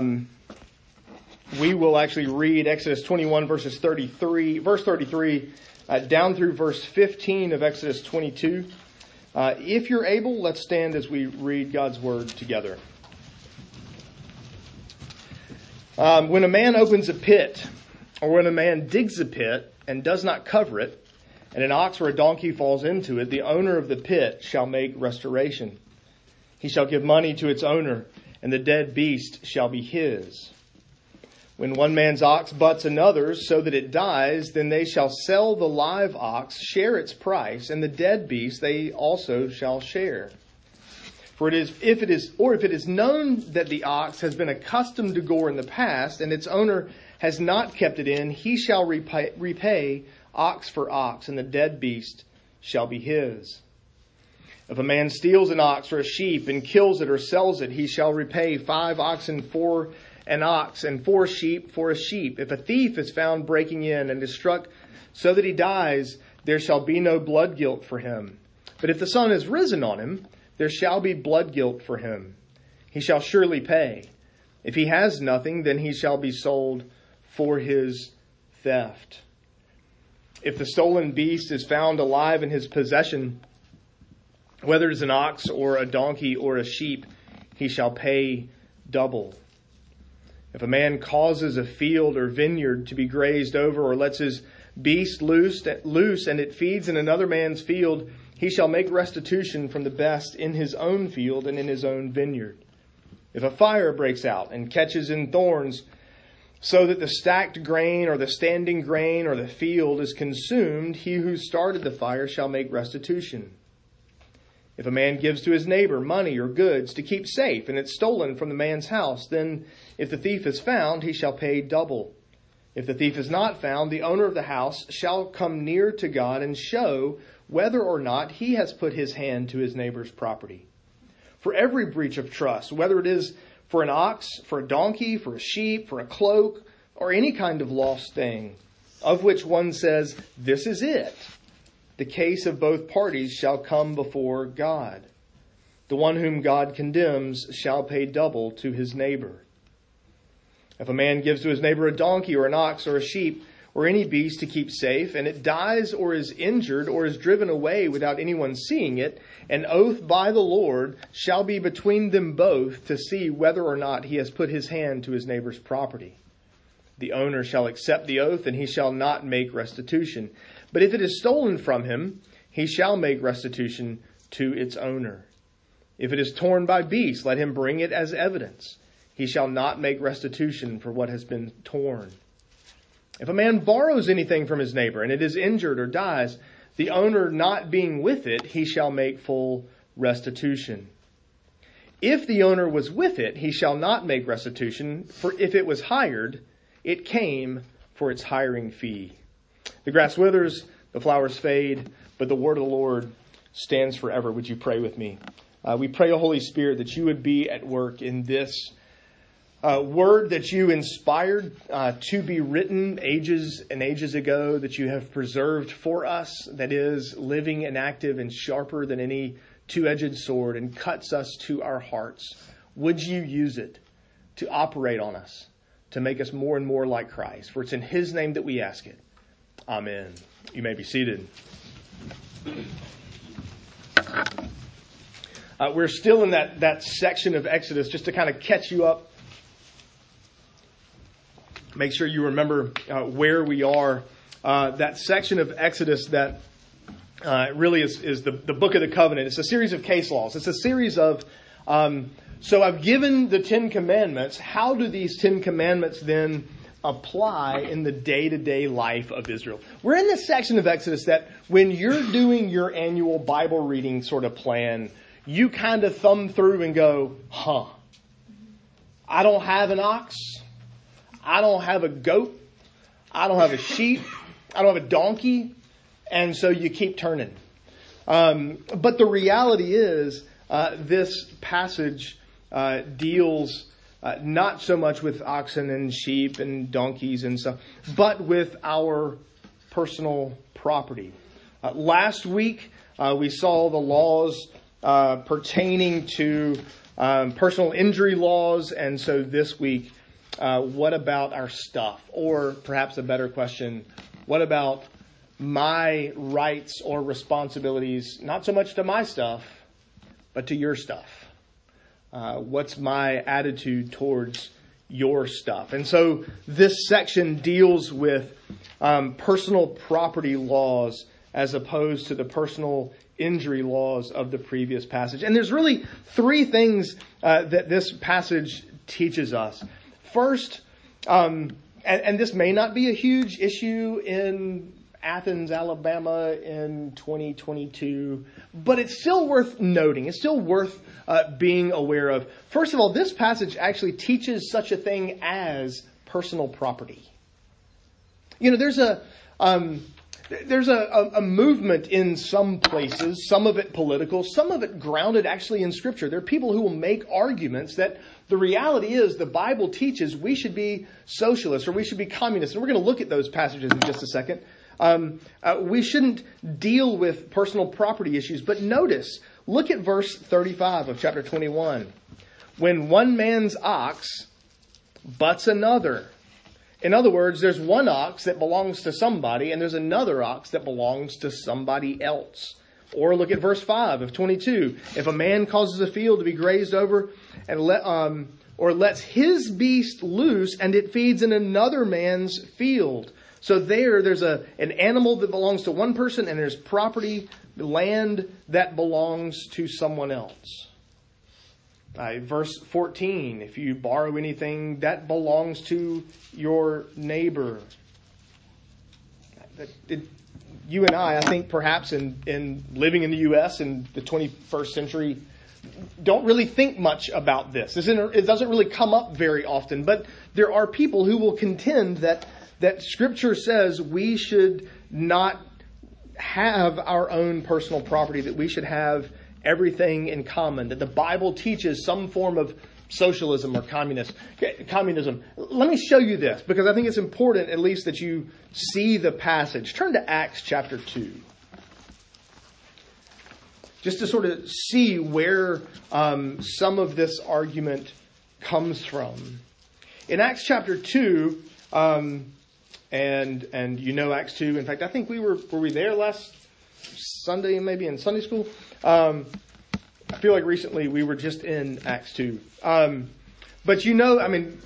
Um, we will actually read Exodus 21 verses 33, verse 33, uh, down through verse 15 of Exodus 22. Uh, if you're able, let's stand as we read God's word together. Um, when a man opens a pit, or when a man digs a pit and does not cover it, and an ox or a donkey falls into it, the owner of the pit shall make restoration. He shall give money to its owner, and the dead beast shall be his. When one man's ox butts another's so that it dies, then they shall sell the live ox, share its price, and the dead beast they also shall share. For it is, if it is, or if it is known that the ox has been accustomed to gore in the past, and its owner has not kept it in, he shall repay, repay ox for ox, and the dead beast shall be his. If a man steals an ox or a sheep and kills it or sells it, he shall repay five oxen for an ox and four sheep for a sheep. If a thief is found breaking in and is struck so that he dies, there shall be no blood guilt for him. But if the sun is risen on him, there shall be blood guilt for him. He shall surely pay. If he has nothing, then he shall be sold for his theft. If the stolen beast is found alive in his possession, whether it is an ox or a donkey or a sheep, he shall pay double. If a man causes a field or vineyard to be grazed over or lets his beast loose, loose and it feeds in another man's field, he shall make restitution from the best in his own field and in his own vineyard. If a fire breaks out and catches in thorns, so that the stacked grain or the standing grain or the field is consumed, he who started the fire shall make restitution. If a man gives to his neighbor money or goods to keep safe, and it's stolen from the man's house, then if the thief is found, he shall pay double. If the thief is not found, the owner of the house shall come near to God and show whether or not he has put his hand to his neighbor's property. For every breach of trust, whether it is for an ox, for a donkey, for a sheep, for a cloak, or any kind of lost thing, of which one says, This is it. The case of both parties shall come before God. The one whom God condemns shall pay double to his neighbor. If a man gives to his neighbor a donkey or an ox or a sheep, or any beast to keep safe, and it dies or is injured or is driven away without anyone seeing it, an oath by the Lord shall be between them both to see whether or not he has put his hand to his neighbor's property. The owner shall accept the oath, and he shall not make restitution. But if it is stolen from him, he shall make restitution to its owner. If it is torn by beasts, let him bring it as evidence. He shall not make restitution for what has been torn. If a man borrows anything from his neighbor and it is injured or dies, the owner not being with it, he shall make full restitution. If the owner was with it, he shall not make restitution, for if it was hired, it came for its hiring fee. The grass withers, the flowers fade, but the word of the Lord stands forever. Would you pray with me? Uh, we pray, O Holy Spirit, that you would be at work in this uh, word that you inspired uh, to be written ages and ages ago, that you have preserved for us, that is living and active and sharper than any two edged sword and cuts us to our hearts. Would you use it to operate on us, to make us more and more like Christ? For it's in His name that we ask it. Amen. You may be seated. Uh, we're still in that, that section of Exodus, just to kind of catch you up make sure you remember uh, where we are. Uh, that section of Exodus that uh, really is, is the, the book of the covenant. It's a series of case laws. It's a series of, um, so I've given the Ten Commandments. How do these Ten Commandments then apply in the day to day life of Israel? We're in this section of Exodus that when you're doing your annual Bible reading sort of plan, you kind of thumb through and go, huh, I don't have an ox. I don't have a goat. I don't have a sheep. I don't have a donkey. And so you keep turning. Um, but the reality is, uh, this passage uh, deals uh, not so much with oxen and sheep and donkeys and stuff, but with our personal property. Uh, last week, uh, we saw the laws uh, pertaining to um, personal injury laws, and so this week, uh, what about our stuff? Or perhaps a better question, what about my rights or responsibilities, not so much to my stuff, but to your stuff? Uh, what's my attitude towards your stuff? And so this section deals with um, personal property laws as opposed to the personal injury laws of the previous passage. And there's really three things uh, that this passage teaches us. First, um, and, and, this may not be a huge issue in Athens, Alabama in 2022, but it's still worth noting. It's still worth uh, being aware of. First of all, this passage actually teaches such a thing as personal property. You know, there's a um, there's a, a, a, movement in some places, some of it political, some of it grounded actually in Scripture. There are people who will make arguments that the reality is the Bible teaches we should be socialists or we should be communists. And we're going to look at those passages in just a second. Um, uh, we shouldn't deal with personal property issues. But notice, look at verse 35 of chapter 21. When one man's ox butts another, in other words, there's one ox that belongs to somebody, and there's another ox that belongs to somebody else. Or look at verse 5 of 22. If a man causes a field to be grazed over and let, um, or lets his beast loose and it feeds in another man's field. So there, there's a, an animal that belongs to one person and there's property, land that belongs to someone else. Uh, verse 14, if you borrow anything that belongs to your neighbor. It, you and I, I think perhaps in, in living in the U.S. in the 21st century, don't really think much about this. It doesn't really come up very often, but there are people who will contend that, that Scripture says we should not have our own personal property, that we should have everything in common, that the Bible teaches some form of socialism or communist, communism. Let me show you this because I think it's important at least that you see the passage. Turn to Acts chapter 2. Just to sort of see where um, some of this argument comes from. In Acts chapter 2, um, and and you know Acts 2. In fact, I think we were were we there last Sunday, maybe in Sunday school. Um, I feel like recently we were just in Acts 2. Um, but you know, I mean,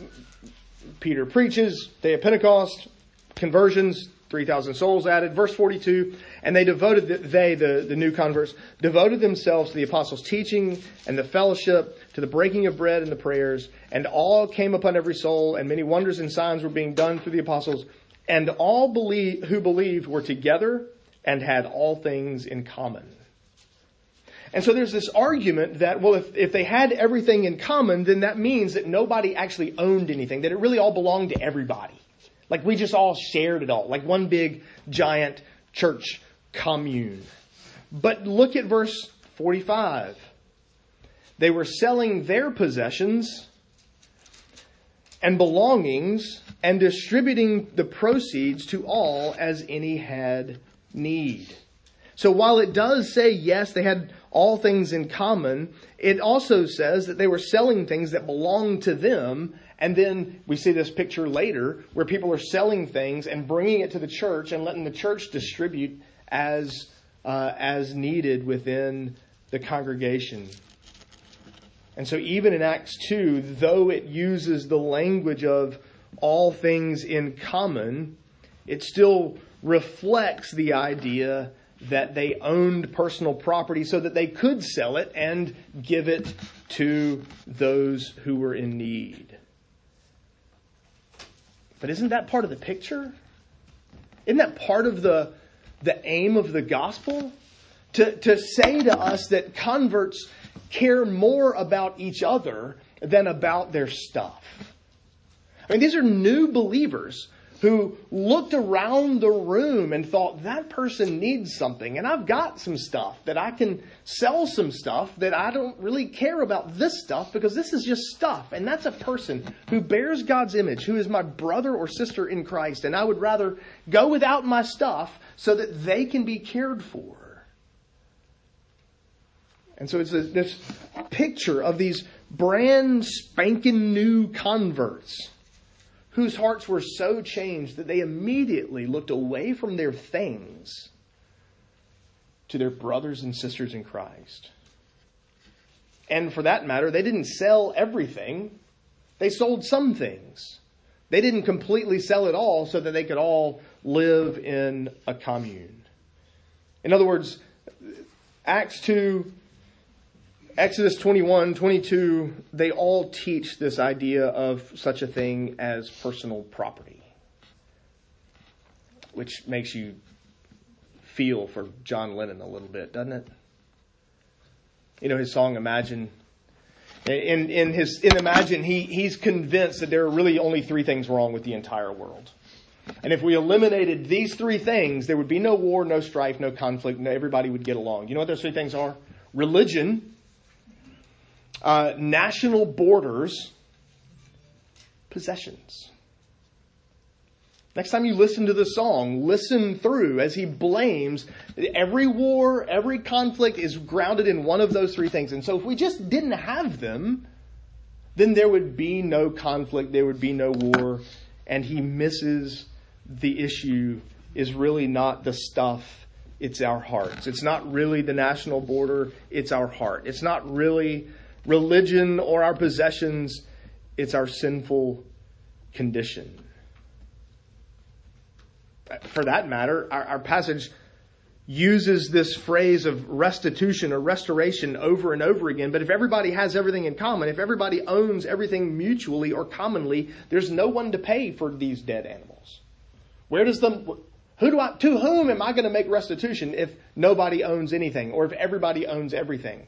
Peter preaches, day of Pentecost, conversions, 3,000 souls added. Verse 42, and they devoted, the, they, the, the new converts, devoted themselves to the apostles' teaching and the fellowship, to the breaking of bread and the prayers, and all came upon every soul, and many wonders and signs were being done through the apostles, and all believe, who believed were together and had all things in common. And so there's this argument that, well, if, if they had everything in common, then that means that nobody actually owned anything, that it really all belonged to everybody. Like we just all shared it all, like one big giant church commune. But look at verse 45. They were selling their possessions and belongings and distributing the proceeds to all as any had need. So while it does say, yes, they had all things in common, it also says that they were selling things that belonged to them. And then we see this picture later where people are selling things and bringing it to the church and letting the church distribute as, uh, as needed within the congregation. And so even in Acts 2, though it uses the language of all things in common, it still reflects the idea that they owned personal property so that they could sell it and give it to those who were in need. But isn't that part of the picture? Isn't that part of the, the aim of the gospel? To, to say to us that converts care more about each other than about their stuff. I mean, these are new believers who looked around the room and thought, that person needs something, and I've got some stuff that I can sell some stuff that I don't really care about this stuff because this is just stuff. And that's a person who bears God's image, who is my brother or sister in Christ, and I would rather go without my stuff so that they can be cared for. And so it's this picture of these brand spanking new converts whose hearts were so changed that they immediately looked away from their things to their brothers and sisters in Christ. And for that matter, they didn't sell everything, they sold some things. They didn't completely sell it all so that they could all live in a commune. In other words, Acts 2, Exodus 21, 22, they all teach this idea of such a thing as personal property, which makes you feel for John Lennon a little bit, doesn't it? You know, his song Imagine. In, in his, in Imagine, he, he's convinced that there are really only three things wrong with the entire world. And if we eliminated these three things, there would be no war, no strife, no conflict, no, everybody would get along. You know what those three things are? Religion, uh, national borders, possessions. Next time you listen to the song, listen through as he blames every war, every conflict is grounded in one of those three things. And so if we just didn't have them, then there would be no conflict, there would be no war, and he misses the issue is really not the stuff, it's our hearts. It's not really the national border, it's our heart. It's not really religion or our possessions, it's our sinful condition. For that matter, our, our passage uses this phrase of restitution or restoration over and over again. But if everybody has everything in common, if everybody owns everything mutually or commonly, there's no one to pay for these dead animals. Where does the who do I to whom am I going to make restitution if nobody owns anything or if everybody owns everything,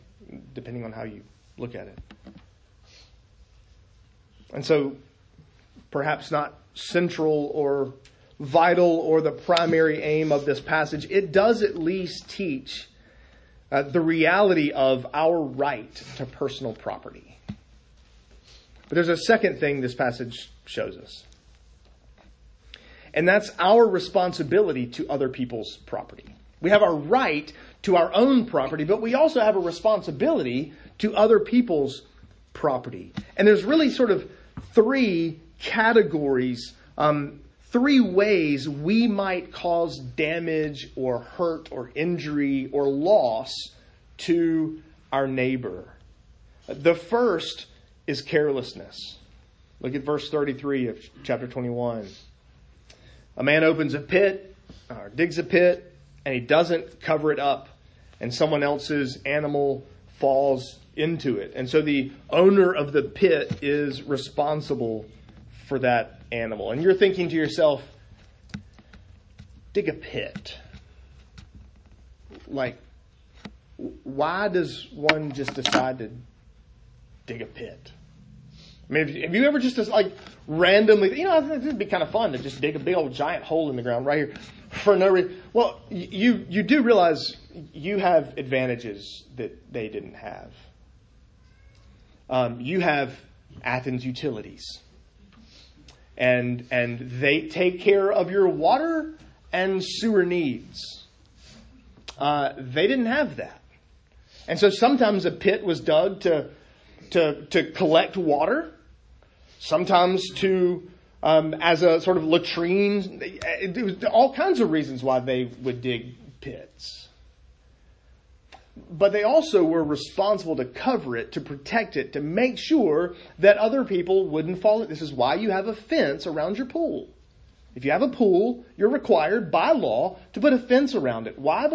depending on how you look at it. And so perhaps not central or vital or the primary aim of this passage, it does at least teach uh, the reality of our right to personal property. But there's a second thing this passage shows us. And that's our responsibility to other people's property. We have our right to our own property, but we also have a responsibility to other people's property. And there's really sort of three categories, um, three ways we might cause damage or hurt or injury or loss to our neighbor. The first is carelessness. Look at verse 33 of chapter 21. A man opens a pit, or digs a pit, and he doesn't cover it up, and someone else's animal falls into it. And so the owner of the pit is responsible for that animal. And you're thinking to yourself, dig a pit. Like, why does one just decide to dig a pit? I mean, have you ever just like randomly, you know, it'd be kind of fun to just dig a big old giant hole in the ground right here for no reason. Well, you you do realize you have advantages that they didn't have. Um, you have Athens utilities, and and they take care of your water and sewer needs. Uh, they didn't have that, and so sometimes a pit was dug to to to collect water sometimes to um, as a sort of latrine. There was all kinds of reasons why they would dig pits. But they also were responsible to cover it, to protect it, to make sure that other people wouldn't fall. This is why you have a fence around your pool. If you have a pool, you're required by law to put a fence around it. Why?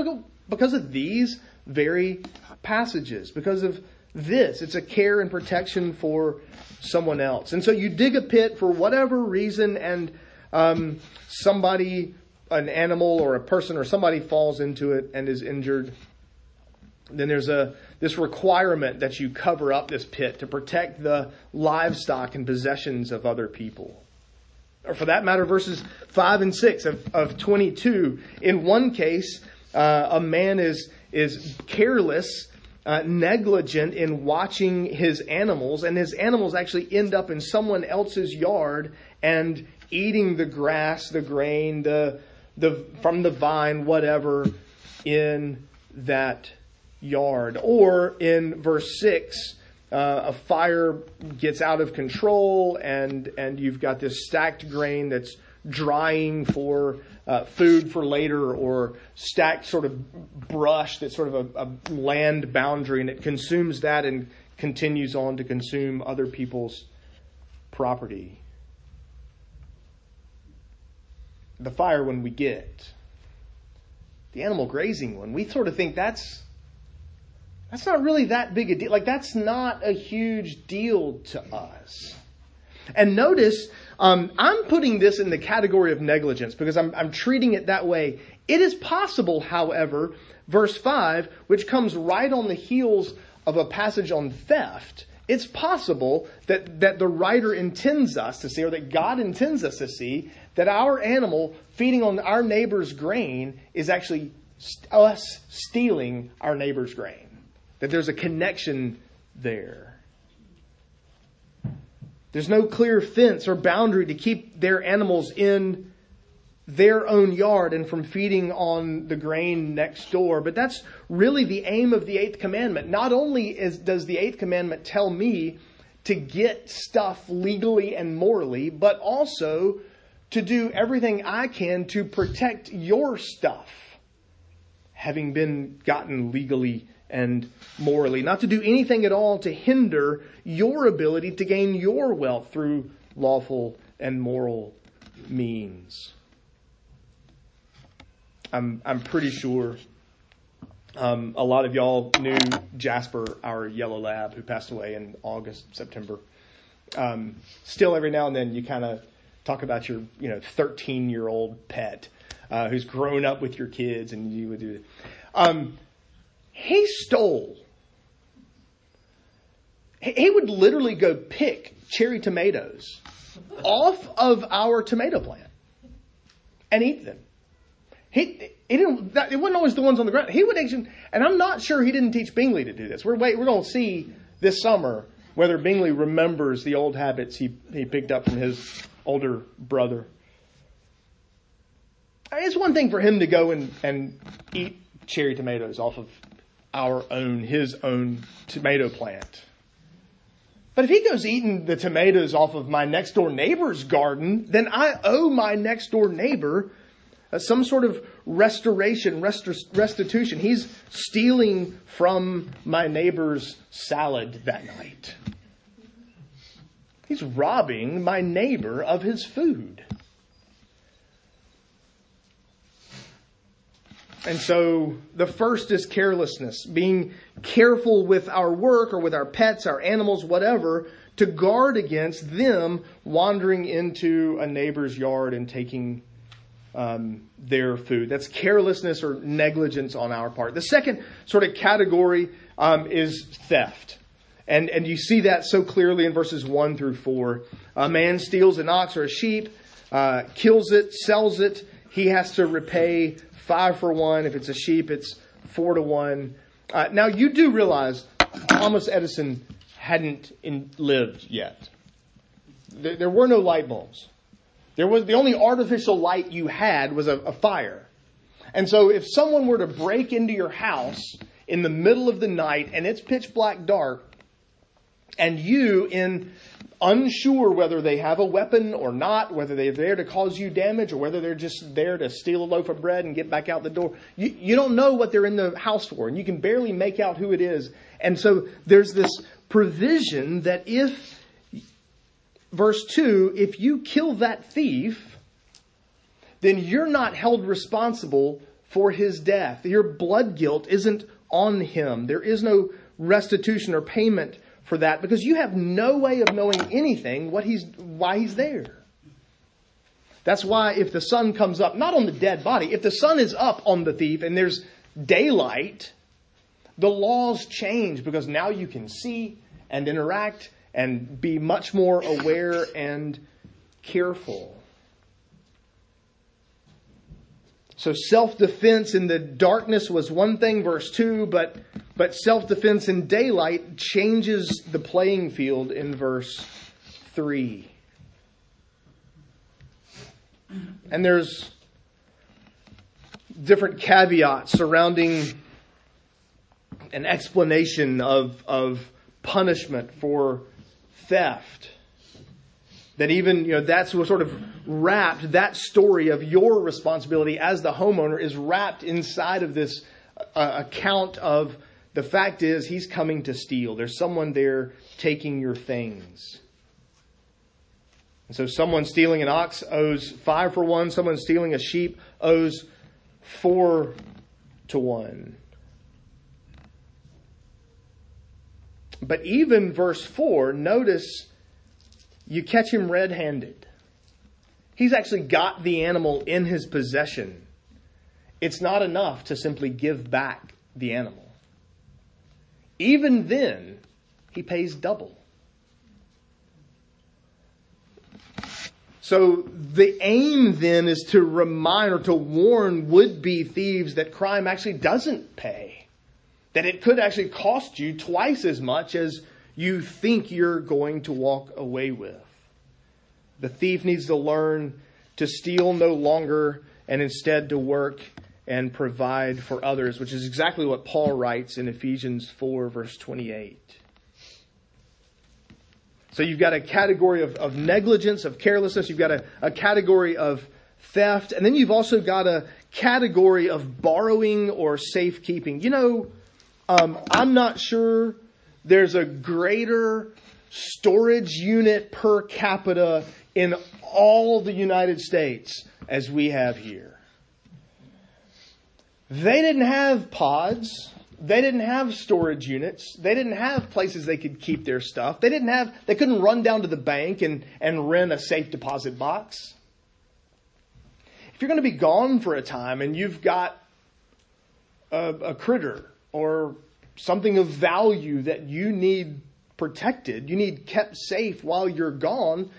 Because of these very passages. Because of this. It's a care and protection for someone else. And so you dig a pit for whatever reason, and um, somebody, an animal or a person or somebody falls into it and is injured. Then there's a this requirement that you cover up this pit to protect the livestock and possessions of other people. Or for that matter, verses 5 and 6 of, of 22. In one case, uh, a man is, is careless uh, negligent in watching his animals, and his animals actually end up in someone else's yard and eating the grass, the grain, the, the, from the vine, whatever, in that yard. Or in verse 6, uh, a fire gets out of control and, and you've got this stacked grain that's drying for uh, food for later or stacked sort of brush that's sort of a, a land boundary and it consumes that and continues on to consume other people's property. The fire one we get. The animal grazing one, we sort of think that's that's not really that big a deal. Like that's not a huge deal to us. And notice, um, I'm putting this in the category of negligence because I'm, I'm treating it that way. It is possible, however, verse 5, which comes right on the heels of a passage on theft, it's possible that, that the writer intends us to see, or that God intends us to see, that our animal feeding on our neighbor's grain is actually us stealing our neighbor's grain. That there's a connection there. There's no clear fence or boundary to keep their animals in their own yard and from feeding on the grain next door. But that's really the aim of the eighth commandment. Not only is, does the eighth commandment tell me to get stuff legally and morally, but also to do everything I can to protect your stuff, having been gotten legally and morally. Not to do anything at all to hinder your ability to gain your wealth through lawful and moral means. I'm, I'm pretty sure um, a lot of y'all knew Jasper, our yellow lab, who passed away in August, September. Um, still, every now and then, you kind of talk about your, you know, 13 year old pet uh, who's grown up with your kids, and you would do. Um, he stole. He would literally go pick cherry tomatoes off of our tomato plant and eat them. He, he didn't, it wasn't always the ones on the ground. He would actually, and I'm not sure he didn't teach Bingley to do this. We're wait, we're going to see this summer whether Bingley remembers the old habits he, he picked up from his older brother. It's one thing for him to go and, and eat cherry tomatoes off of our own, his own tomato plant. But if he goes eating the tomatoes off of my next door neighbor's garden, then I owe my next door neighbor uh, some sort of restoration, restitution. He's stealing from my neighbor's salad that night. He's robbing my neighbor of his food. And so the first is carelessness, being careful with our work or with our pets, our animals, whatever, to guard against them wandering into a neighbor's yard and taking um, their food. That's carelessness or negligence on our part. The second sort of category um, is theft. And, and you see that so clearly in verses 1 through 4. A man steals an ox or a sheep, uh, kills it, sells it. He has to repay five for one. If it's a sheep, it's four to one. Uh, now, you do realize Thomas Edison hadn't in, lived yet. There, there were no light bulbs. There was the only artificial light you had was a, a fire. And so if someone were to break into your house in the middle of the night and it's pitch black dark, and you in unsure whether they have a weapon or not, whether they're there to cause you damage or whether they're just there to steal a loaf of bread and get back out the door. You, you don't know what they're in the house for, and you can barely make out who it is. And so there's this provision that if verse 2 if you kill that thief, then you're not held responsible for his death. Your blood guilt isn't on him. There is no restitution or payment for that because you have no way of knowing anything what he's, why he's there. That's why if the sun comes up, not on the dead body, if the sun is up on the thief and there's daylight, the laws change because now you can see and interact and be much more aware and careful. So self-defense in the darkness was one thing, verse 2, but, but self-defense in daylight changes the playing field in verse 3. And there's different caveats surrounding an explanation of, of punishment for theft. That even, you know, that's what sort of wrapped, that story of your responsibility as the homeowner is wrapped inside of this uh, account of the fact is he's coming to steal. There's someone there taking your things. And so someone stealing an ox owes five for one, someone stealing a sheep owes four to one. But even verse 4, notice you catch him red handed. He's actually got the animal in his possession. It's not enough to simply give back the animal. Even then, he pays double. So the aim then is to remind or to warn would be thieves that crime actually doesn't pay. That it could actually cost you twice as much as you think you're going to walk away with. The thief needs to learn to steal no longer and instead to work and provide for others, which is exactly what Paul writes in Ephesians 4, verse 28. So you've got a category of, of negligence, of carelessness, you've got a, a category of theft, and then you've also got a category of borrowing or safekeeping. You know, um, I'm not sure there's a greater storage unit per capita in all the United States as we have here. They didn't have pods. They didn't have storage units. They didn't have places they could keep their stuff. They didn't have, they couldn't run down to the bank and, and rent a safe deposit box. If you're going to be gone for a time and you've got a, a critter or something of value that you need protected, you need kept safe while you're gone,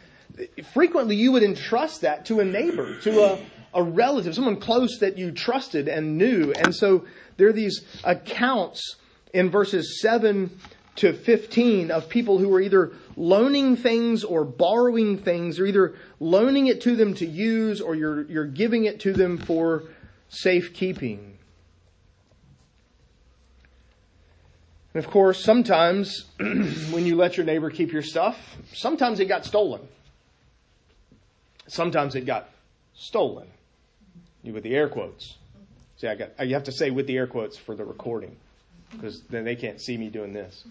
frequently you would entrust that to a neighbor, to a, a relative, someone close that you trusted and knew. And so there are these accounts in verses 7 to 15 of people who are either loaning things or borrowing things, or either loaning it to them to use or you're, you're giving it to them for safekeeping. And of course, sometimes when you let your neighbor keep your stuff, sometimes it got stolen. Sometimes it got stolen You with the air quotes. See, I got you have to say with the air quotes for the recording because then they can't see me doing this.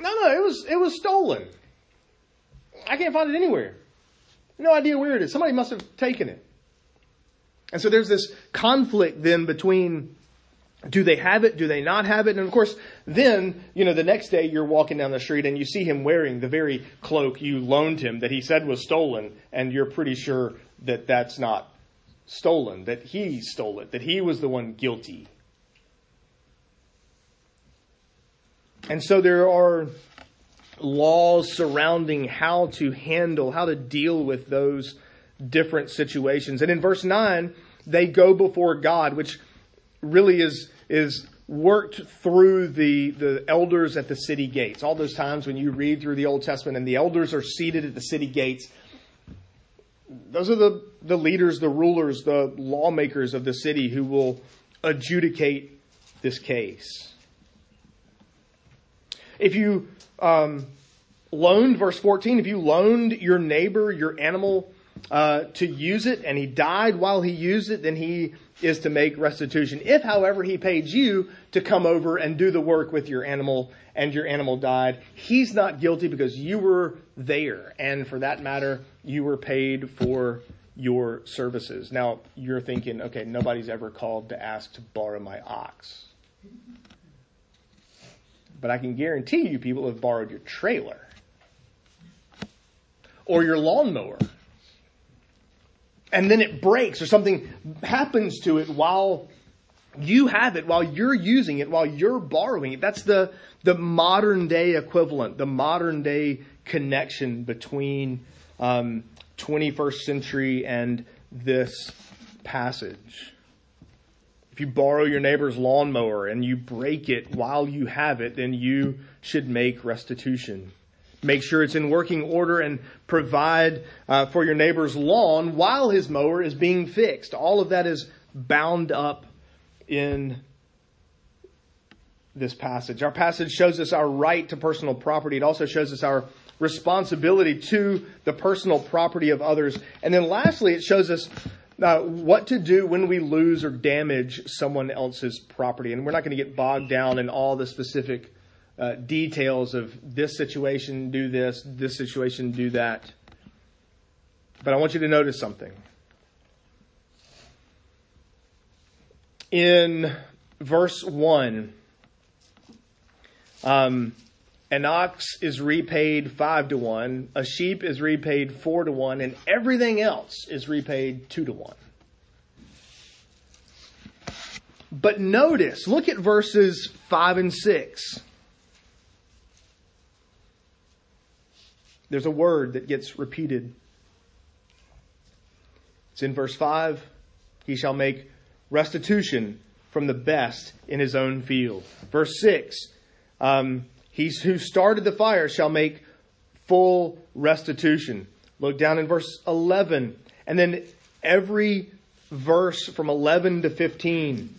No, no, it was it was stolen. I can't find it anywhere. No idea where it is. Somebody must have taken it. And so there's this conflict then between do they have it? Do they not have it? And of course, then, you know, the next day you're walking down the street and you see him wearing the very cloak you loaned him that he said was stolen, and you're pretty sure that that's not stolen, that he stole it, that he was the one guilty. And so there are laws surrounding how to handle, how to deal with those different situations. And in verse 9, they go before God, which really is, is worked through the, the elders at the city gates. All those times when you read through the Old Testament and the elders are seated at the city gates, those are the, the leaders, the rulers, the lawmakers of the city who will adjudicate this case. If you um, loaned, verse 14, if you loaned your neighbor your animal uh, to use it and he died while he used it, then he is to make restitution. If, however, he paid you to come over and do the work with your animal and your animal died, he's not guilty because you were there. And for that matter, you were paid for your services. Now, you're thinking, okay, nobody's ever called to ask to borrow my ox. But I can guarantee you people have borrowed your trailer or your lawnmower and then it breaks or something happens to it while you have it, while you're using it, while you're borrowing it. That's the, the modern day equivalent, the modern day connection between um, 21st century and this passage. If you borrow your neighbor's lawnmower and you break it while you have it, then you should make restitution make sure it's in working order and provide uh, for your neighbor's lawn while his mower is being fixed. All of that is bound up in this passage. Our passage shows us our right to personal property. It also shows us our responsibility to the personal property of others. And then lastly, it shows us uh, what to do when we lose or damage someone else's property. And we're not going to get bogged down in all the specific uh, details of this situation, do this, this situation, do that. But I want you to notice something. In verse 1, um, an ox is repaid five to one, a sheep is repaid four to one, and everything else is repaid two to one. But notice, look at verses five and six. There's a word that gets repeated. It's in verse 5. He shall make restitution from the best in his own field. Verse 6. Um, he who started the fire shall make full restitution. Look down in verse 11. And then every verse from 11 to 15.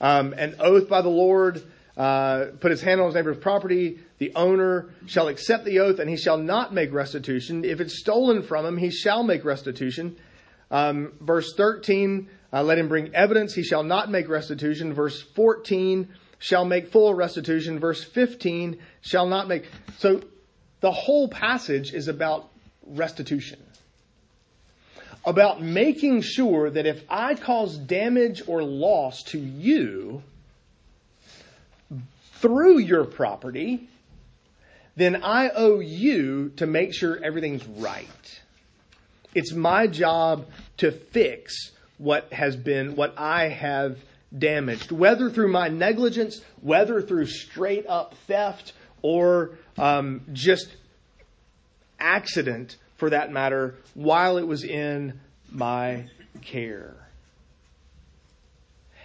Um, an oath by the Lord, uh, put his hand on his neighbor's property. The owner shall accept the oath and he shall not make restitution. If it's stolen from him, he shall make restitution. Um, verse 13, uh, let him bring evidence. He shall not make restitution. Verse 14, shall make full restitution. Verse 15 shall not make. So the whole passage is about restitution. About making sure that if I cause damage or loss to you through your property, then I owe you to make sure everything's right. It's my job to fix what has been, what I have damaged, whether through my negligence, whether through straight up theft, or um, just accident for that matter, while it was in my care.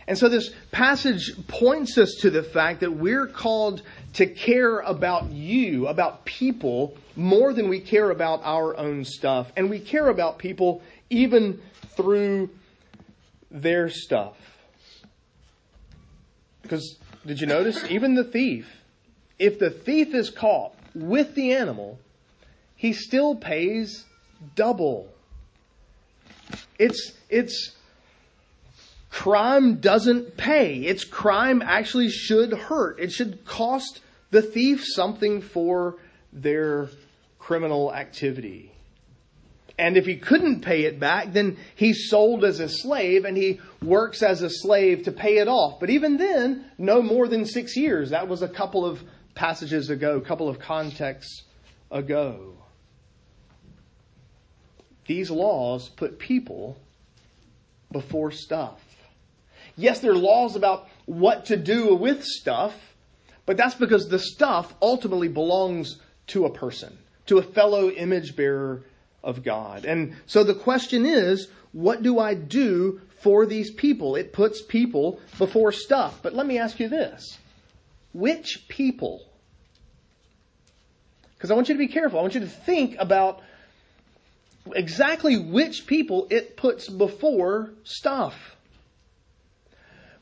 And so this passage points us to the fact that we're called to care about you, about people, more than we care about our own stuff. And we care about people even through their stuff. Because did you notice? Even the thief, if the thief is caught with the animal, he still pays double. It's, it's, crime doesn't pay. It's crime actually should hurt. It should cost the thief something for their criminal activity. And if he couldn't pay it back, then he's sold as a slave and he works as a slave to pay it off. But even then, no more than six years. That was a couple of passages ago, a couple of contexts ago. These laws put people before stuff. Yes, there are laws about what to do with stuff, but that's because the stuff ultimately belongs to a person, to a fellow image bearer of God. And so the question is, what do I do for these people? It puts people before stuff. But let me ask you this. Which people? Because I want you to be careful. I want you to think about exactly which people it puts before stuff.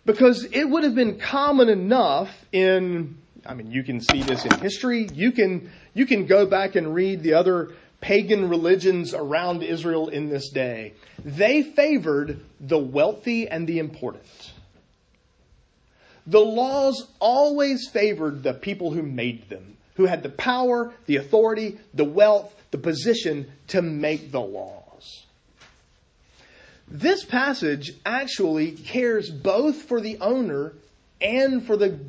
Because it would have been common enough in, I mean, you can see this in history. You can, you can go back and read the other pagan religions around Israel in this day, they favored the wealthy and the important. The laws always favored the people who made them, who had the power, the authority, the wealth, the position to make the laws. This passage actually cares both for the owner and for the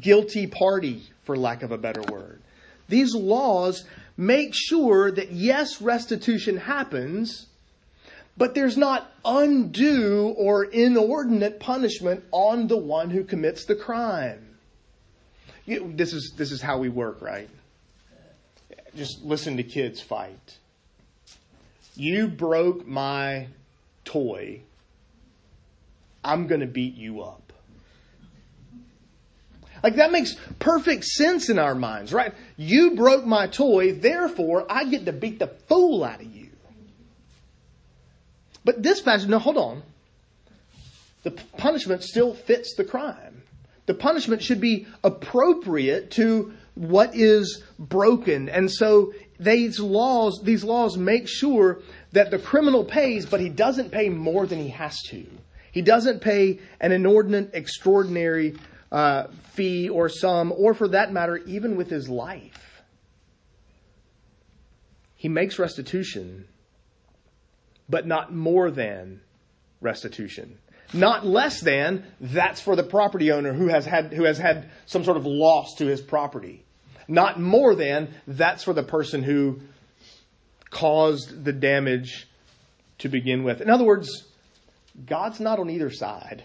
guilty party, for lack of a better word. These laws make sure that yes, restitution happens, but there's not undue or inordinate punishment on the one who commits the crime. You, this is this is how we work, right? Just listen to kids fight. You broke my toy. I'm going to beat you up. Like that makes perfect sense in our minds, right? You broke my toy, therefore I get to beat the fool out of you. But this passage, no, hold on. The punishment still fits the crime. The punishment should be appropriate to what is broken. And so these laws, these laws make sure that the criminal pays, but he doesn't pay more than he has to. He doesn't pay an inordinate, extraordinary uh, fee or sum, or for that matter, even with his life. He makes restitution, but not more than restitution. Not less than, that's for the property owner who has had, who has had some sort of loss to his property. Not more than, that's for the person who caused the damage to begin with. In other words, God's not on either side.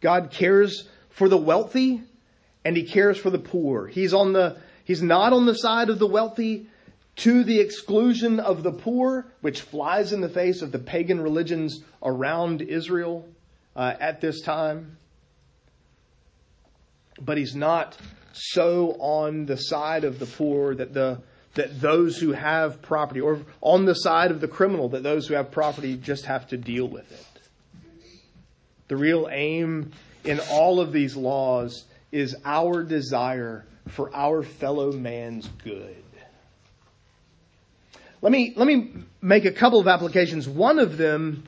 God cares for the wealthy and he cares for the poor. He's on the, he's not on the side of the wealthy to the exclusion of the poor, which flies in the face of the pagan religions around Israel uh, at this time. But he's not so on the side of the poor that the that those who have property, or on the side of the criminal, that those who have property just have to deal with it. The real aim in all of these laws is our desire for our fellow man's good. Let me, let me make a couple of applications. One of them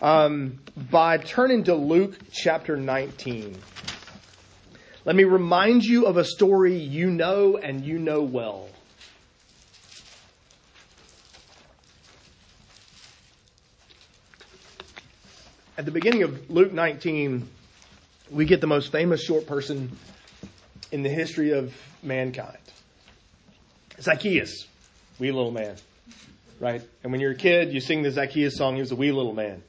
um, by turning to Luke chapter 19. Let me remind you of a story you know and you know well. At the beginning of Luke 19, we get the most famous short person in the history of mankind Zacchaeus, wee little man right? And when you're a kid, you sing the Zacchaeus song, he was a wee little man.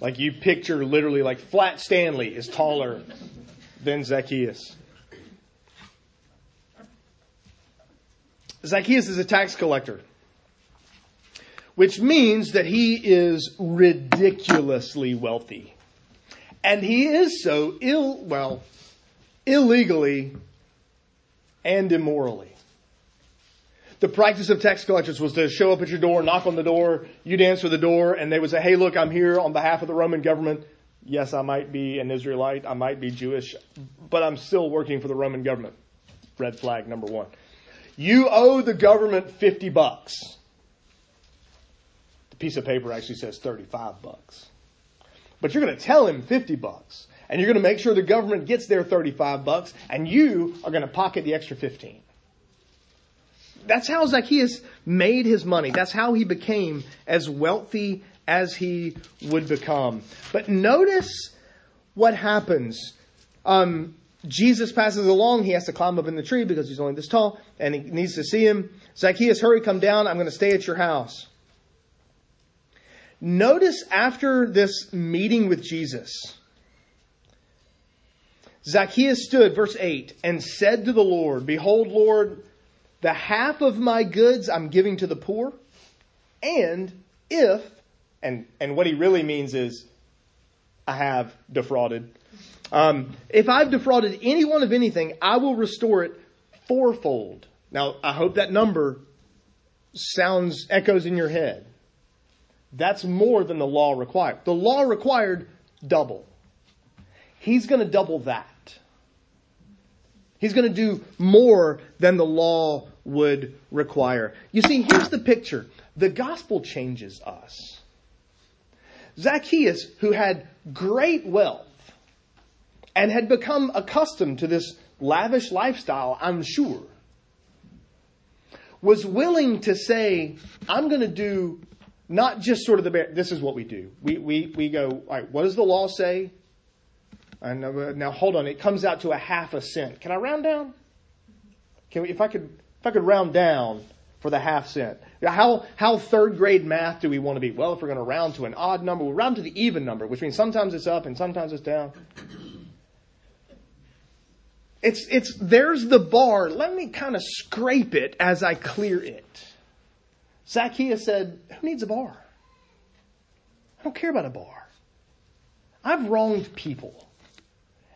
Like you picture literally like Flat Stanley is taller than Zacchaeus. Zacchaeus is a tax collector, which means that he is ridiculously wealthy. And he is so ill, well, illegally and immorally. The practice of tax collectors was to show up at your door, knock on the door, you'd answer the door, and they would say, hey, look, I'm here on behalf of the Roman government. Yes, I might be an Israelite, I might be Jewish, but I'm still working for the Roman government. Red flag number one. You owe the government 50 bucks. Piece of paper actually says 35 bucks. But you're going to tell him 50 bucks. And you're going to make sure the government gets their 35 bucks and you are going to pocket the extra 15 that's how Zacchaeus made his money. That's how he became as wealthy as he would become. But notice what happens. Um, Jesus passes along. He has to climb up in the tree because he's only this tall and he needs to see him. Zacchaeus, hurry, come down. I'm going to stay at your house. Notice after this meeting with Jesus, Zacchaeus stood, verse 8, and said to the Lord, Behold, Lord, the half of my goods I'm giving to the poor, and if, and, and what he really means is, I have defrauded. Um, if I've defrauded anyone of anything, I will restore it fourfold. Now, I hope that number sounds, echoes in your head. That's more than the law required. The law required double. He's going to double that. He's going to do more than the law would require. You see, here's the picture. The gospel changes us. Zacchaeus, who had great wealth and had become accustomed to this lavish lifestyle, I'm sure, was willing to say, I'm going to do not just sort of the, this is what we do. We, we, we go, all right, what does the law say? And uh, now hold on, it comes out to a half a cent. Can I round down? Can we, if I could, if I could round down for the half cent. How, how third grade math do we want to be? Well, if we're going to round to an odd number, we'll round to the even number, which means sometimes it's up and sometimes it's down. It's, it's, there's the bar. Let me kind of scrape it as I clear it. Zacchaeus said, who needs a bar? I don't care about a bar. I've wronged people.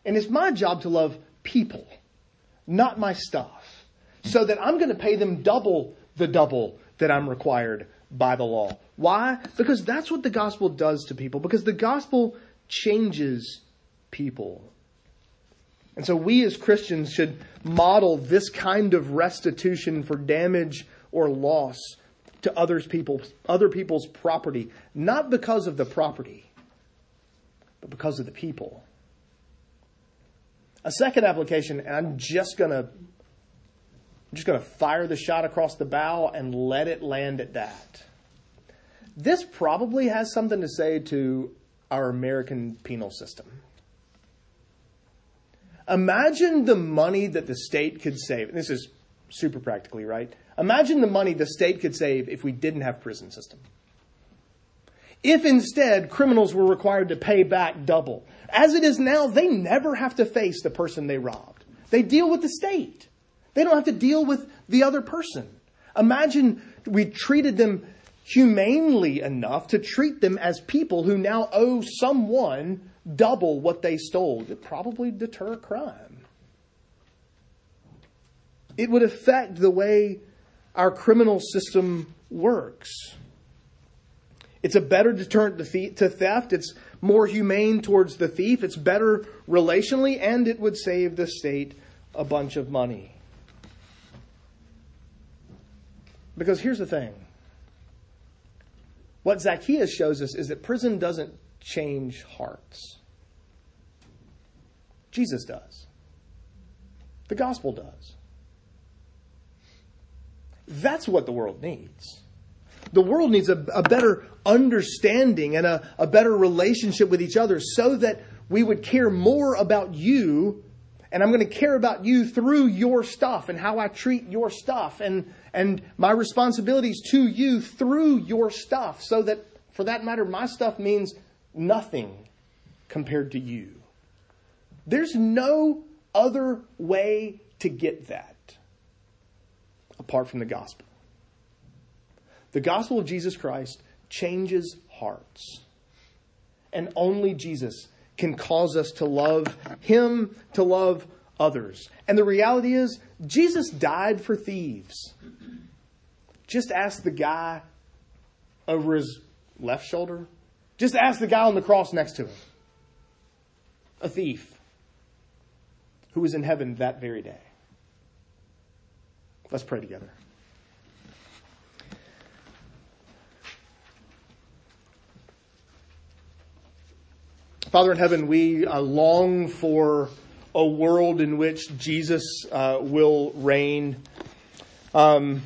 And it's my job to love people, not my stuff. So that I'm going to pay them double the double that I'm required by the law. Why? Because that's what the gospel does to people. Because the gospel changes people. And so we as Christians should model this kind of restitution for damage or loss to others people, other people's property, not because of the property, but because of the people. A second application, and I'm just gonna I'm just gonna fire the shot across the bow and let it land at that. This probably has something to say to our American penal system. Imagine the money that the state could save. This is super practically, right? Imagine the money the state could save if we didn't have prison system. If instead criminals were required to pay back double. As it is now, they never have to face the person they robbed. They deal with the state. They don't have to deal with the other person. Imagine we treated them humanely enough to treat them as people who now owe someone double what they stole. It probably deter crime. It would affect the way our criminal system works. It's a better deterrent to theft. It's more humane towards the thief. It's better relationally, and it would save the state a bunch of money. Because here's the thing what Zacchaeus shows us is that prison doesn't change hearts. Jesus does. The gospel does. That's what the world needs. The world needs a, a better understanding and a, a better relationship with each other so that we would care more about you and I'm going to care about you through your stuff and how I treat your stuff and, and my responsibilities to you through your stuff so that, for that matter, my stuff means nothing compared to you. There's no other way to get that apart from the gospel. The gospel of Jesus Christ changes hearts. And only Jesus can cause us to love Him, to love others. And the reality is, Jesus died for thieves. Just ask the guy over his left shoulder. Just ask the guy on the cross next to him. A thief who was in heaven that very day. Let's pray together. Father in heaven, we uh, long for a world in which Jesus uh, will reign um,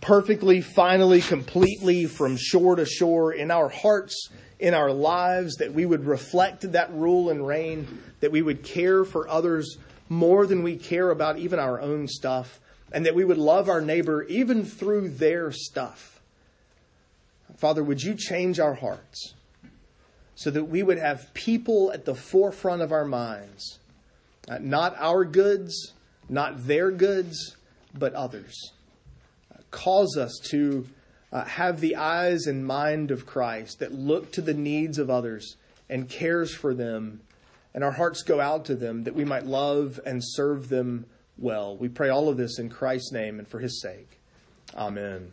perfectly, finally, completely from shore to shore in our hearts, in our lives, that we would reflect that rule and reign, that we would care for others more than we care about even our own stuff, and that we would love our neighbor even through their stuff. Father, would you change our hearts so that we would have people at the forefront of our minds? Uh, not our goods, not their goods, but others. Uh, cause us to uh, have the eyes and mind of Christ that look to the needs of others and cares for them and our hearts go out to them that we might love and serve them well. We pray all of this in Christ's name and for his sake. Amen.